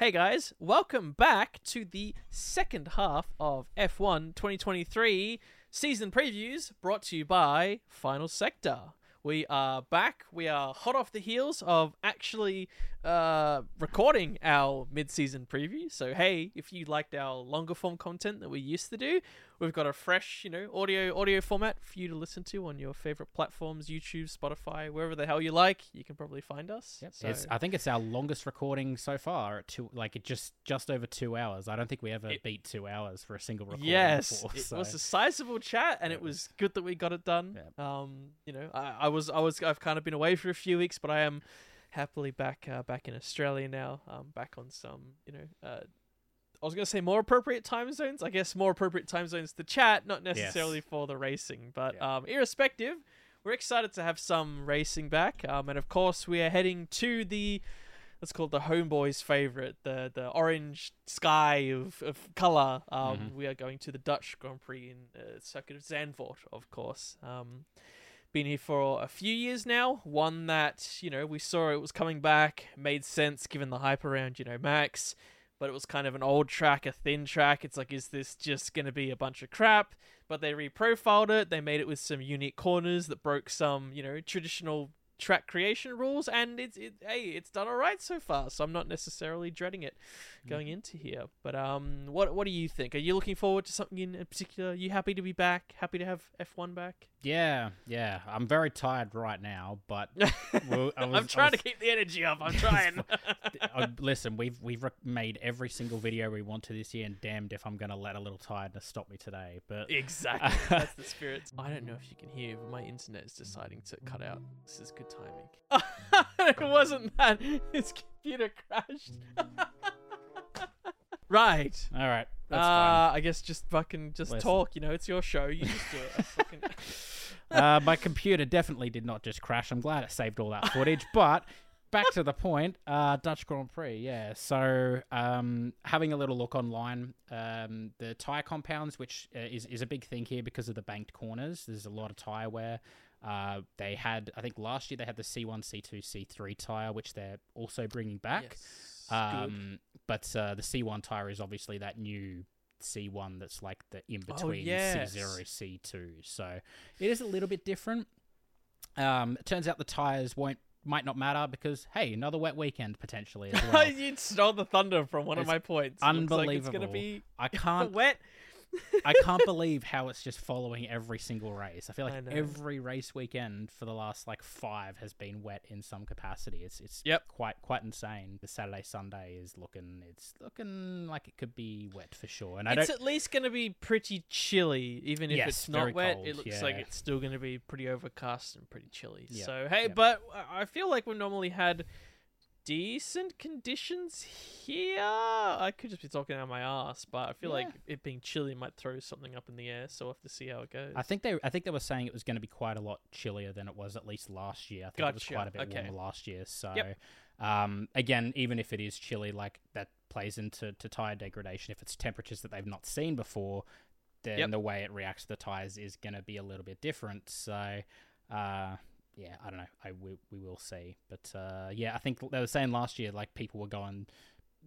Hey guys, welcome back to the second half of F1 2023 season previews brought to you by Final Sector. We are back. We are hot off the heels of actually uh, recording our mid-season preview. So hey, if you liked our longer form content that we used to do, we've got a fresh, you know, audio audio format for you to listen to on your favorite platforms, YouTube, Spotify, wherever the hell you like. You can probably find us. Yep. So It's, I think it's our longest recording so far. At two, like it just just over two hours. I don't think we ever It- beat two hours for a single recording. Yes, before, it so- was a sizable chat, and it was good that we got it done. Yeah. Um, you know, I, I was, I was, I've kind of been away for a few weeks, but I am happily back, uh, back in Australia now. Um, back on some, you know, uh, I was gonna say more appropriate time zones. I guess more appropriate time zones to chat, not necessarily Yes. for the racing. But Yeah. um, irrespective, we're excited to have some racing back. Um, and of course, we are heading to the let's call it the homeboys' favorite, the the orange sky of, of color. Um, Mhm. We are going to the Dutch Grand Prix in uh, circuit of Zandvoort, of course. Um, been here for a few years now. One that you know we saw it was coming back, made sense given the hype around you know Max. But it was kind of an old track, a thin track. It's like, is this just going to be a bunch of crap? But they reprofiled it. They made it with some unique corners that broke some, you know, traditional track creation rules, and it's it, hey, it's done all right so far. So I'm not necessarily dreading it going into here. But um, what what do you think? Are you looking forward to something in particular? Are you happy to be back? Happy to have F1 back? Yeah, yeah. I'm very tired right now, but well, I I'm was- I trying was- to keep the energy up. I'm trying. uh, listen, we've we've made every single video we want to this year, and damned if I'm gonna let a little tiredness stop me today. But exactly. That's the spirit. I don't know if you can hear, but my internet is deciding to cut out. This is good timing. it wasn't that. His computer crashed. right. all right, that's uh, I guess just fucking just Listen. talk. You know, it's your show. You just do it. Fucking... uh, my computer definitely did not just crash. I'm glad it saved all that footage, but. Back to the point, uh, Dutch Grand Prix, yeah. So, um, having a little look online, um, the tire compounds, which uh, is is a big thing here because of the banked corners. There's a lot of tire wear. Uh, they had, I think last year they had the C1, C2, C3 tire, which they're also bringing back. Yes. Um, but uh, the C1 tire is obviously that new C1 that's like the in between Oh, yes. C0, C2. So it is a little bit different. Um, it turns out the tires won't might not matter because hey, another wet weekend potentially as well. you stole the thunder from one of my points. Looks like it's gonna be I can't wet. I can't believe how it's just following every single race. I feel like know. every race weekend for the last like five has been wet in some capacity. It's it's Yep. quite quite insane. The Saturday Sunday is looking it's looking like it could be wet for sure. And I It's at least going to be pretty chilly, even if Yes, it's not wet. cold, it looks like it's still going to be pretty overcast and pretty chilly. Yeah, So hey, yeah. but I feel like we've normally had decent conditions here. I could just be talking out of my ass, but I feel like it being chilly might throw something up in the air. So we'll have to see how it goes. I think they I think they were saying it was going to be quite a lot chillier than it was at least last year. I think it was quite a bit okay. warmer last year. So Yep. um, again, even if it is chilly, like that plays into to tire degradation. If it's temperatures that they've not seen before, then Yep. the way it reacts to the tires is going to be a little bit different. So. Uh, yeah, I don't know. I we, we will see, but uh, yeah, I think they were saying last year like people were going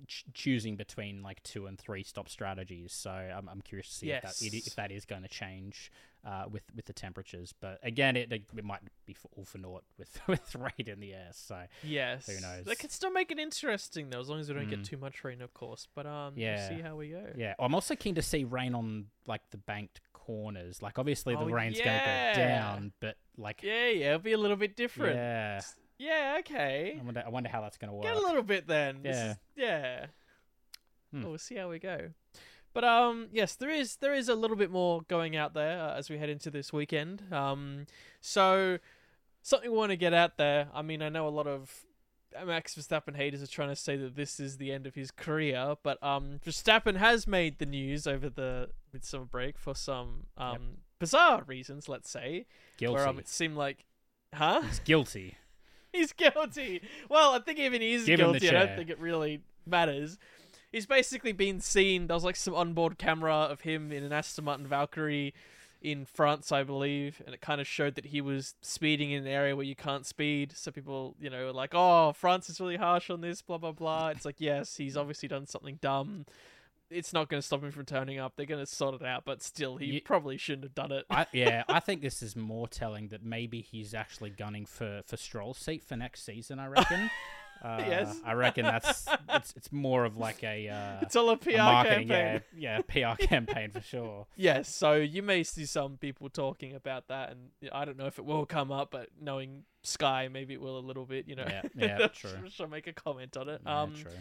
ch- choosing between like two and three stop strategies. So I'm, I'm curious to see if that Yes. if that is going to change uh, with with the temperatures. But again, it it might be for, all for naught with with rain in the air. So yes, who knows? They could still make it interesting though, as long as we don't get Mm. too much rain, of course. But um, Yeah. we'll see how we go. yeah, I'm also keen to see rain on like the banked corners. Like obviously the Oh, rain's yeah. going to go down, but like Yeah, yeah, it'll be a little bit different. yeah, Yeah, okay. I wonder I wonder how that's going to work. Get a little bit then. Yeah. is- yeah. Hmm. Well, we'll see how we go. But um, yes, there is there is a little bit more going out there uh, as we head into this weekend. Um, so something we want to get out there. I mean, I know a lot of Max Verstappen haters are trying to say that this is the end of his career, but um, Verstappen has made the news over the midsummer break for some um bizarre reasons. Let's say guilty. where um, it seemed like, huh? He's guilty. He's guilty. Well, I think even he is Give guilty. I don't think it really matters. He's basically been seen. There was like some onboard camera of him in an Aston Martin Valkyrie in France, I believe, and it kind of showed that he was speeding in an area where you can't speed. So people, you know, were like, "Oh, France is really harsh on this." Blah blah blah. It's like, yes, he's mm. obviously done something dumb. It's not going to stop him from turning up. They're going to sort it out, but still, he Ye- probably shouldn't have done it. I, yeah, I think this is more telling that maybe he's actually gunning for for Stroll's seat for next season. I reckon. Uh, Yes. I reckon that's it's it's more of like a, uh, it's all a PR a campaign. yeah, yeah, PR campaign for sure. Yes, so you may see some people talking about that, and I don't know if it will come up, but knowing Sky, maybe it will a little bit. You know, Yeah, yeah, true. She'll make a comment on it. Yeah, um, true.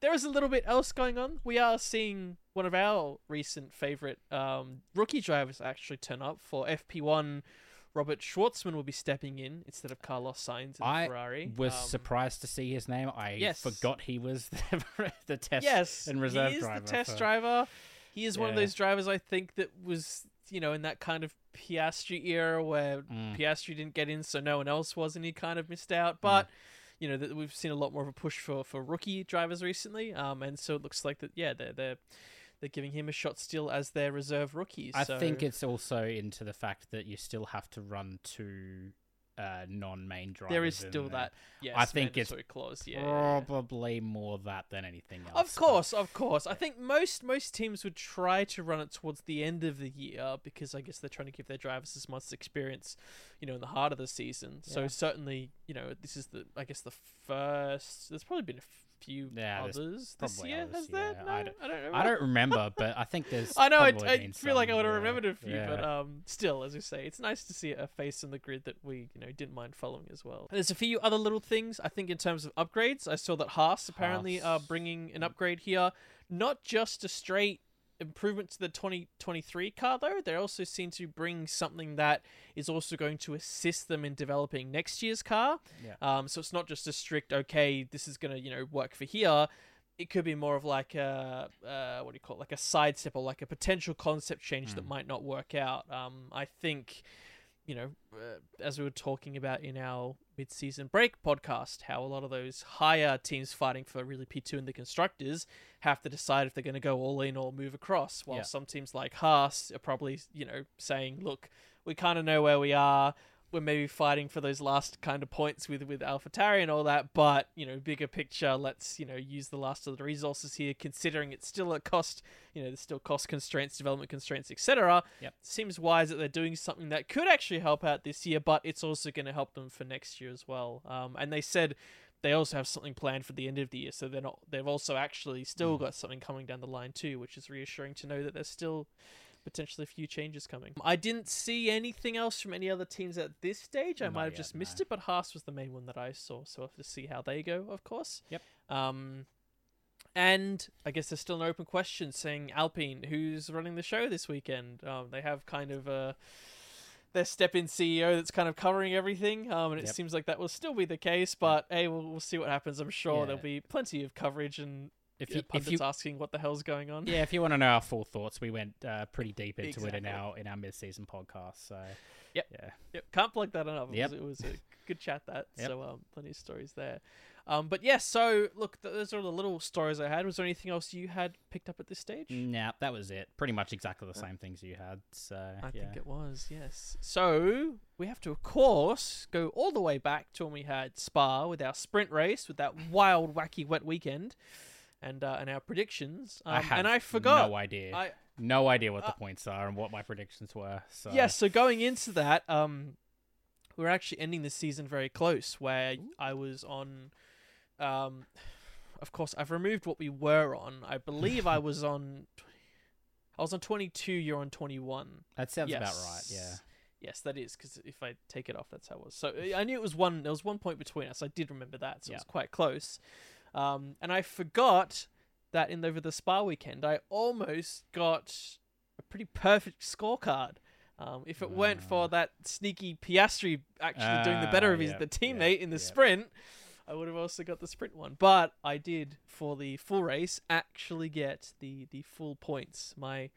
there is a little bit else going on. We are seeing one of our recent favorite um, rookie drivers actually turn up for FP1. Robert Shwartzman will be stepping in instead of Carlos Sainz in I Ferrari. Was Um, surprised to see his name. I yes. forgot he was the, the test yes, and reserve he is driver. the test for- driver. He is one of those drivers I think that was you know in that kind of Piastri era where Mm. Piastri didn't get in, so no one else was, and he kind of missed Mm. out. But you know that we've seen a lot more of a push for for rookie drivers recently, um, and so it looks like that. Yeah, they're they're they're giving him a shot still as their reserve rookie. I so- think it's also into the fact that you still have to run two uh, non-main drivers. there is still that. Yes, I think it's clause. Yeah, yeah, yeah. Probably more that than anything else. Of but- course, of course. I think most most teams would try to run it towards the end of the year because I guess they're trying to give their drivers as much experience, you know, in the heart of the season. So certainly, you know, this is the I guess the first. There's probably been a few Yeah, others this year. others, Has there? No, I I don't- don't, know. I don't remember, but I think there's. I know. I, I feel like I would have yeah, remembered a few, but um, still, as you say, it's nice to see a face in the grid that we, you know, didn't mind following as well. There's a few other little things. I think in terms of upgrades, I saw that Haas apparently are bringing an upgrade here, not just a straight improvement to the 2023 car though. They also seem to bring something that is also going to assist them in developing next year's car. Yeah. Um, so it's not just a strict okay, this is gonna you know work for here. It could be more of like a uh, what do you call it, like a sidestep or like a potential concept change that Mm. might not work out. Um, I think, you know, uh, as we were talking about in our mid-season break podcast, how a lot of those higher teams fighting for really P2 in the constructors have to decide if they're going to go all in or move across. While Yeah. some teams like Haas are probably, you know, saying, look, we kind of know where we are. We're maybe fighting for those last kind of points with with AlphaTauri and all that, but you know, bigger picture, let's you know use the last of the resources here, considering it's still a cost. You know, there's still cost constraints, development constraints, etc. Yep. Seems wise that they're doing something that could actually help out this year, but it's also going to help them for next year as well. Um, and they said they also have something planned for the end of the year, so they're not. They've also actually still Mm. got something coming down the line too, which is reassuring to know that they're still potentially a few changes coming. I didn't see anything else from any other teams at this stage. I Not might have yet, just missed no. it, but Haas was the main one that I saw, so I'll have to see how they go, of course. Yep. Um, and I guess there's still an open question saying Alpine, who's running the show this weekend. Um, they have kind of a their step-in CEO that's kind of covering everything, um, and it Yep. seems like that will still be the case. But hey, we'll, we'll see what happens. I'm sure Yeah. there'll be plenty of coverage and If uh, you, if you, asking what the hell's going on. yeah, if you want to know our full thoughts, we went uh, pretty deep into it in our in our mid-season podcast. So, Yep. yeah, Yep, can't plug that enough. It, Yep. was, it was a good chat that. Yep. So um, plenty of stories there. Um, but yeah, so look, th- those are the little stories I had. Was there anything else you had picked up at this stage? nah, that was it. Pretty much exactly the same things you had. So, I yeah. think it was, yes. So we have to, of course, go all the way back to when we had Spa with our sprint race with that wild, wacky, wet weekend, and uh, and our predictions. Um, I have and I forgot. no idea. I no idea what uh, the points are and what my predictions were. So yes. So going into that, um, we're actually ending the season very close. Where I was on, um, of course, I've removed what we were on. I believe I was on. I was on twenty two. You're on twenty one. that sounds about right. Yeah. Yes, that is because if I take it off, that's how it was. So uh, I knew it was one. There was one point between us. I did remember that, so it was quite close. Um, and I forgot that in over the Spa weekend, I almost got a pretty perfect scorecard. Um, if it weren't for Ah. that sneaky Piastri actually doing the better Ah, of his yep, the teammate in the yep. sprint, I would have also got the sprint one. But I did for the full race actually get the the full points. My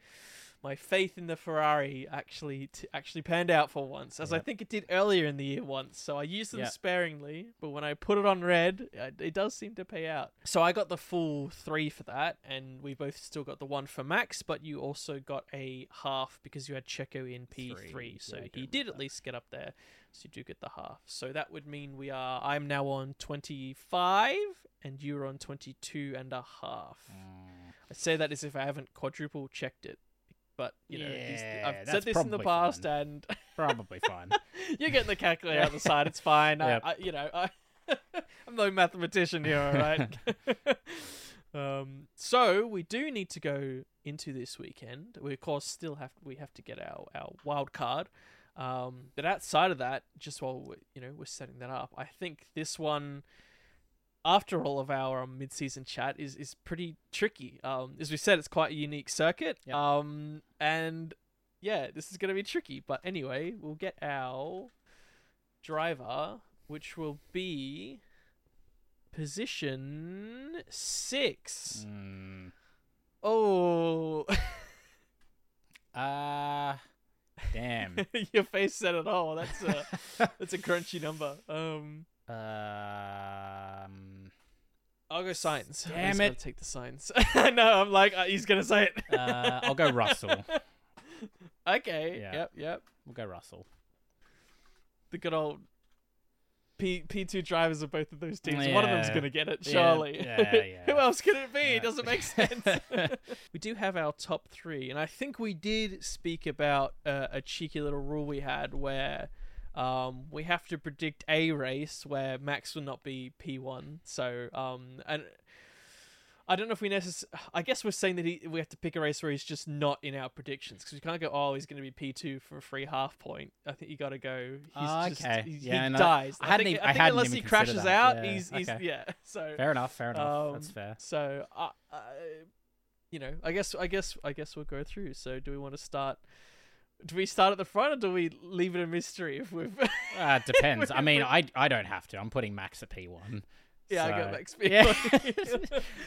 my faith in the Ferrari actually t- actually panned out for once, as I think it did earlier in the year once. So I used them Yep. sparingly, but when I put it on red, it, it does seem to pay out. So I got the full three for that, and we both still got the one for Max, but you also got a half because you had Checo in P three, Three, so yeah, he did at that. least get up there. So you do get the half. So that would mean we are. I'm now on twenty five, and you're on twenty two and a half. Mm. I say that as if I haven't quadruple checked it, but you know, Yeah, I've said this in the past, fine. and Probably fine. you're getting the calculator out the side. It's fine. Yep. I, I, you know, I, I'm no mathematician here, all right. um, so we do need to go into this weekend. We of course still have we have to get our our wild card. Um, but outside of that, just while we, you know we're setting that up, I think this one, after all of our um, mid-season chat, is is pretty tricky. Um, as we said, it's quite a unique circuit. Yep. Um, and yeah, this is going to be tricky. But anyway, we'll get our driver, which will be position six. Mm. Oh, Uh, damn. your face said it all. That's a that's a crunchy number. Um, um, I'll go Sainz. Damn I'm it. gonna take the Sainz. no, I'm like uh, he's gonna say it. uh, I'll go Russell. okay. Yeah. Yep. Yep. We'll go Russell. The good old P P two drivers of both of those teams. One of them's gonna get it, Yeah, surely. yeah, yeah. Who else could it be? Yeah. It doesn't make sense. we do have our top three, and I think we did speak about uh, a cheeky little rule we had where um, we have to predict a race where Max will not be P one. So um, and I don't know if we necessarily. I guess we're saying that he, we have to pick a race where he's just not in our predictions because we can't go. Oh, he's going to be P two for a free half point. I think you got to go. He's Ah, just, okay. He, Yeah, he no, dies. I hadn't think, even- I I think hadn't unless he crashes that. out, Yeah, he's, he's okay. yeah. So Fair enough. Fair enough. That's Um, fair. so, uh, uh, you know, I guess, I guess, I guess we'll go through. So, do we want to start? Do we start at the front, or do we leave it a mystery? If we've, Uh, it depends. I mean, I I don't have to. I'm putting Max at P1. yeah, I so- got Max P. Yeah.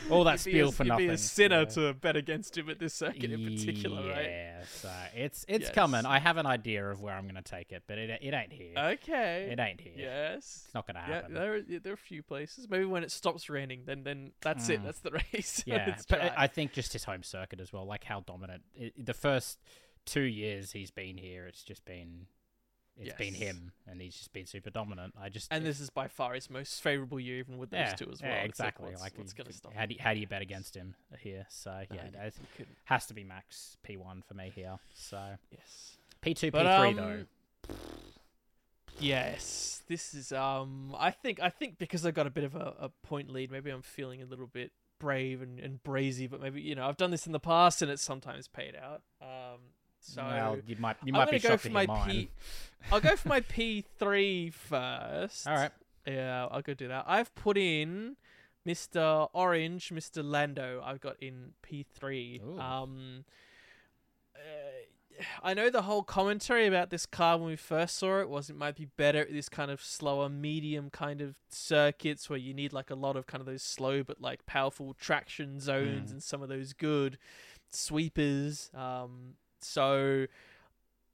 All that You'd spiel a, for you'd nothing. Be a sinner Yeah. to bet against him at this circuit in particular, right? Yeah, so it's it's Yes. coming. I have an idea of where I'm going to take it, but it it ain't here. Okay. it ain't here. Yes. It's not going to Yeah, happen. there are, yeah, there are a few places. Maybe when it stops raining, then then that's it. Mm. That's the race. yeah, but. I think just his home circuit as well, like how dominant. It, the first two years he's been here, it's just been it's been him, and he's just been super dominant. I just and this is by far his most favorable year, even with those yeah, two as well. yeah, It's like, exactly. what's, like what's gonna stop? How do you, how do you bet against him here? So yeah, it has to be max P one for me here. So Yes. P two, P three um, though. Yes, this is um. I think I think because I got a bit of a, a point lead, maybe I'm feeling a little bit brave and, and brazy. But maybe you know I've done this in the past and it's sometimes paid out. Um. So well, you might you might be shocked for my mine. P- I'll go for my P three first. All right. Yeah, I'll go do that. I've put in Mr. Orange, Mr. Lando. I've got in P3. Ooh. Um uh, I know the whole commentary about this car when we first saw it was it might be better at this kind of slower medium kind of circuits where you need like a lot of kind of those slow but like powerful traction zones Mm. and some of those good sweepers. Um so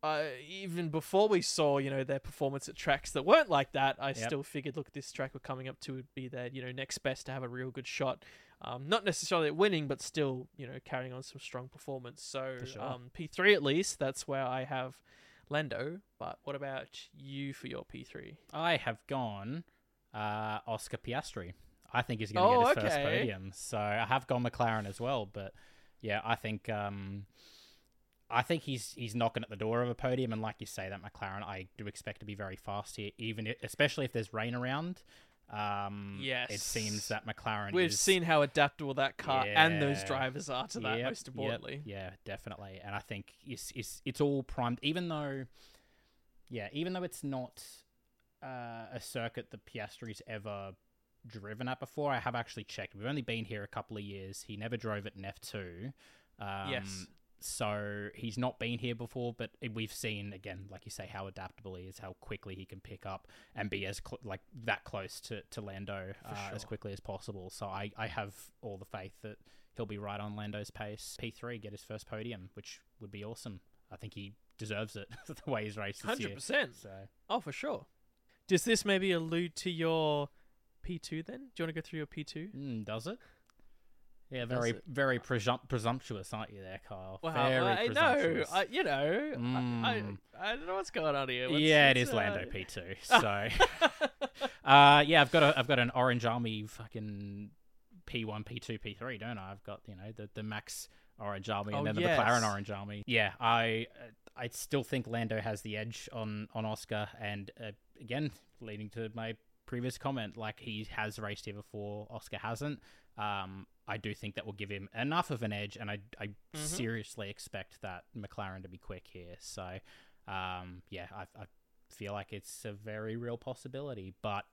uh, even before we saw, you know, their performance at tracks that weren't like that, I Yep. still figured, look, this track we're coming up to would be their, you know, next best to have a real good shot. Um, not necessarily at winning, but still, you know, carrying on some strong performance. So, sure. um, P3 at least, that's where I have Lando. But what about you for your P3? I have gone uh, Oscar Piastri. I think he's going to Oh, get his first podium. So I have gone McLaren as well, but yeah, I think um, I think he's he's knocking at the door of a podium, and like you say, that McLaren I do expect to be very fast here, even especially if there's rain around. Um, it seems that McLaren. We've is, seen how adaptable that car and those drivers are to that, Yep, most yep, importantly. yeah, definitely. And I think it's it's it's all primed, even though, yeah, even though it's not uh, a circuit that Piastri's ever driven at before. I have actually checked. We've only been here a couple of years. He never drove it in F two. Um, Yes. So he's not been here before, but we've seen again, like you say, how adaptable he is, how quickly he can pick up and be as cl- like that close to to Lando uh, sure. as quickly as possible. So I I have all the faith that he'll be right on Lando's pace. P three get his first podium, which would be awesome. I think he deserves it the way he's raced Hundred percent. So Oh, for sure. Does this maybe allude to your P two then? Do you want to go through your P two? mm, does it? Yeah, very very presum- presumptuous, aren't you, there, Kyle? Wow, very I know. I, you know, I, Mm. I, I don't know what's going on here. What's- yeah, it is uh, Lando P two. So, uh, yeah, I've got a I've got an Orange Army fucking P one, P two, P three, don't I? I've got you know the the Max Orange Army and Oh, then the yes. McLaren Orange Army. Yeah, I uh, I still think Lando has the edge on on Oscar, and uh, again, leading to my previous comment, like he has raced here before, Oscar hasn't. Um, I do think that will give him enough of an edge, and I I Mhm. seriously expect that McLaren to be quick here. So, um, yeah, I, I feel like it's a very real possibility, but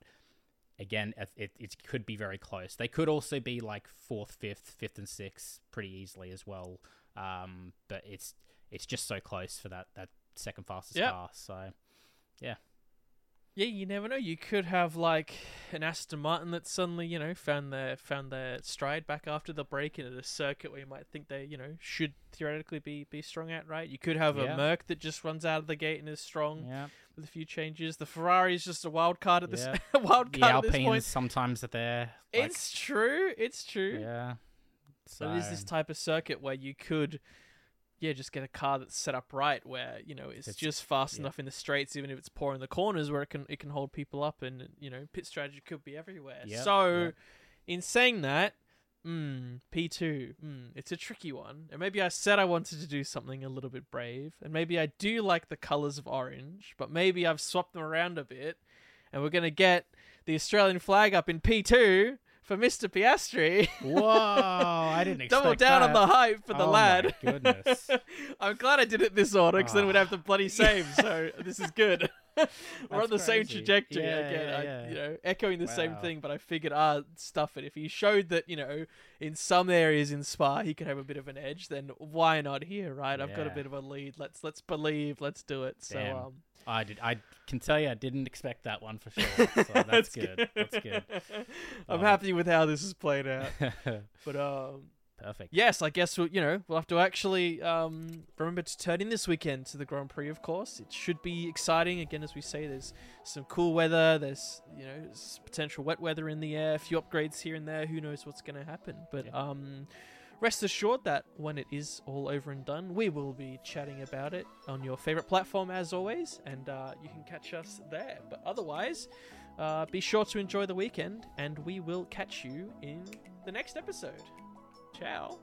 again, it, it, it could be very close. They could also be like fourth, fifth, fifth, and sixth pretty easily as well. Um, but it's it's just so close for that that second fastest Yep. car. So Yeah, you never know. You could have like an Aston Martin that suddenly, you know, found their found their stride back after the break in a circuit where you might think they, you know, should theoretically be be strong at. Right? You could have Yeah. a Merc that just runs out of the gate and is strong yeah, with a few changes. The Ferrari is just a wild card at this Yeah. wild the card at this Alpines point. sometimes are there. Like, It's true. It's true. yeah. So it is this type of circuit where you could, yeah, just get a car that's set up right, where you know it's, It's- just fast yeah. enough in the straights, even if it's poor in the corners, where it can it can hold people up, and you know pit strategy could be everywhere. Yep, so, yep. in saying that, mm, P two, mm, it's a tricky one, and maybe I said I wanted to do something a little bit brave, and maybe I do like the colors of orange, but maybe I've swapped them around a bit, and we're gonna get the Australian flag up in P two. For Mr. Piastri, Whoa! I didn't expect double down on the hype for the Oh lad. goodness. I'm glad I did it this order because then we'd Ah. have the bloody same. So this is good. We're on That's the same trajectory Yeah, again. yeah, I. You know, echoing the same thing, but I figured, ah, stuff it. If he showed that, you know, in some areas in Spa he could have a bit of an edge, then why not here, right? I've got a bit of a lead. Let's let's believe. Let's do it. So Damn. um, I did. I can tell you, I didn't expect that one for sure. So that's good. That's good. I'm it. happy with how this is played out. But um, Perfect. Yes, I guess we'll, you know we'll have to actually um, remember to turn in this weekend to the Grand Prix. Of course, it should be exciting. Again, as we say, there's some cool weather. There's you know potential wet weather in the air. A few upgrades here and there. Who knows what's going to happen? But Yeah. um, rest assured that when it is all over and done, we will be chatting about it on your favorite platform as always, and uh, you can catch us there. But otherwise. Uh, be sure to enjoy the weekend, and we will catch you in the next episode. Ciao.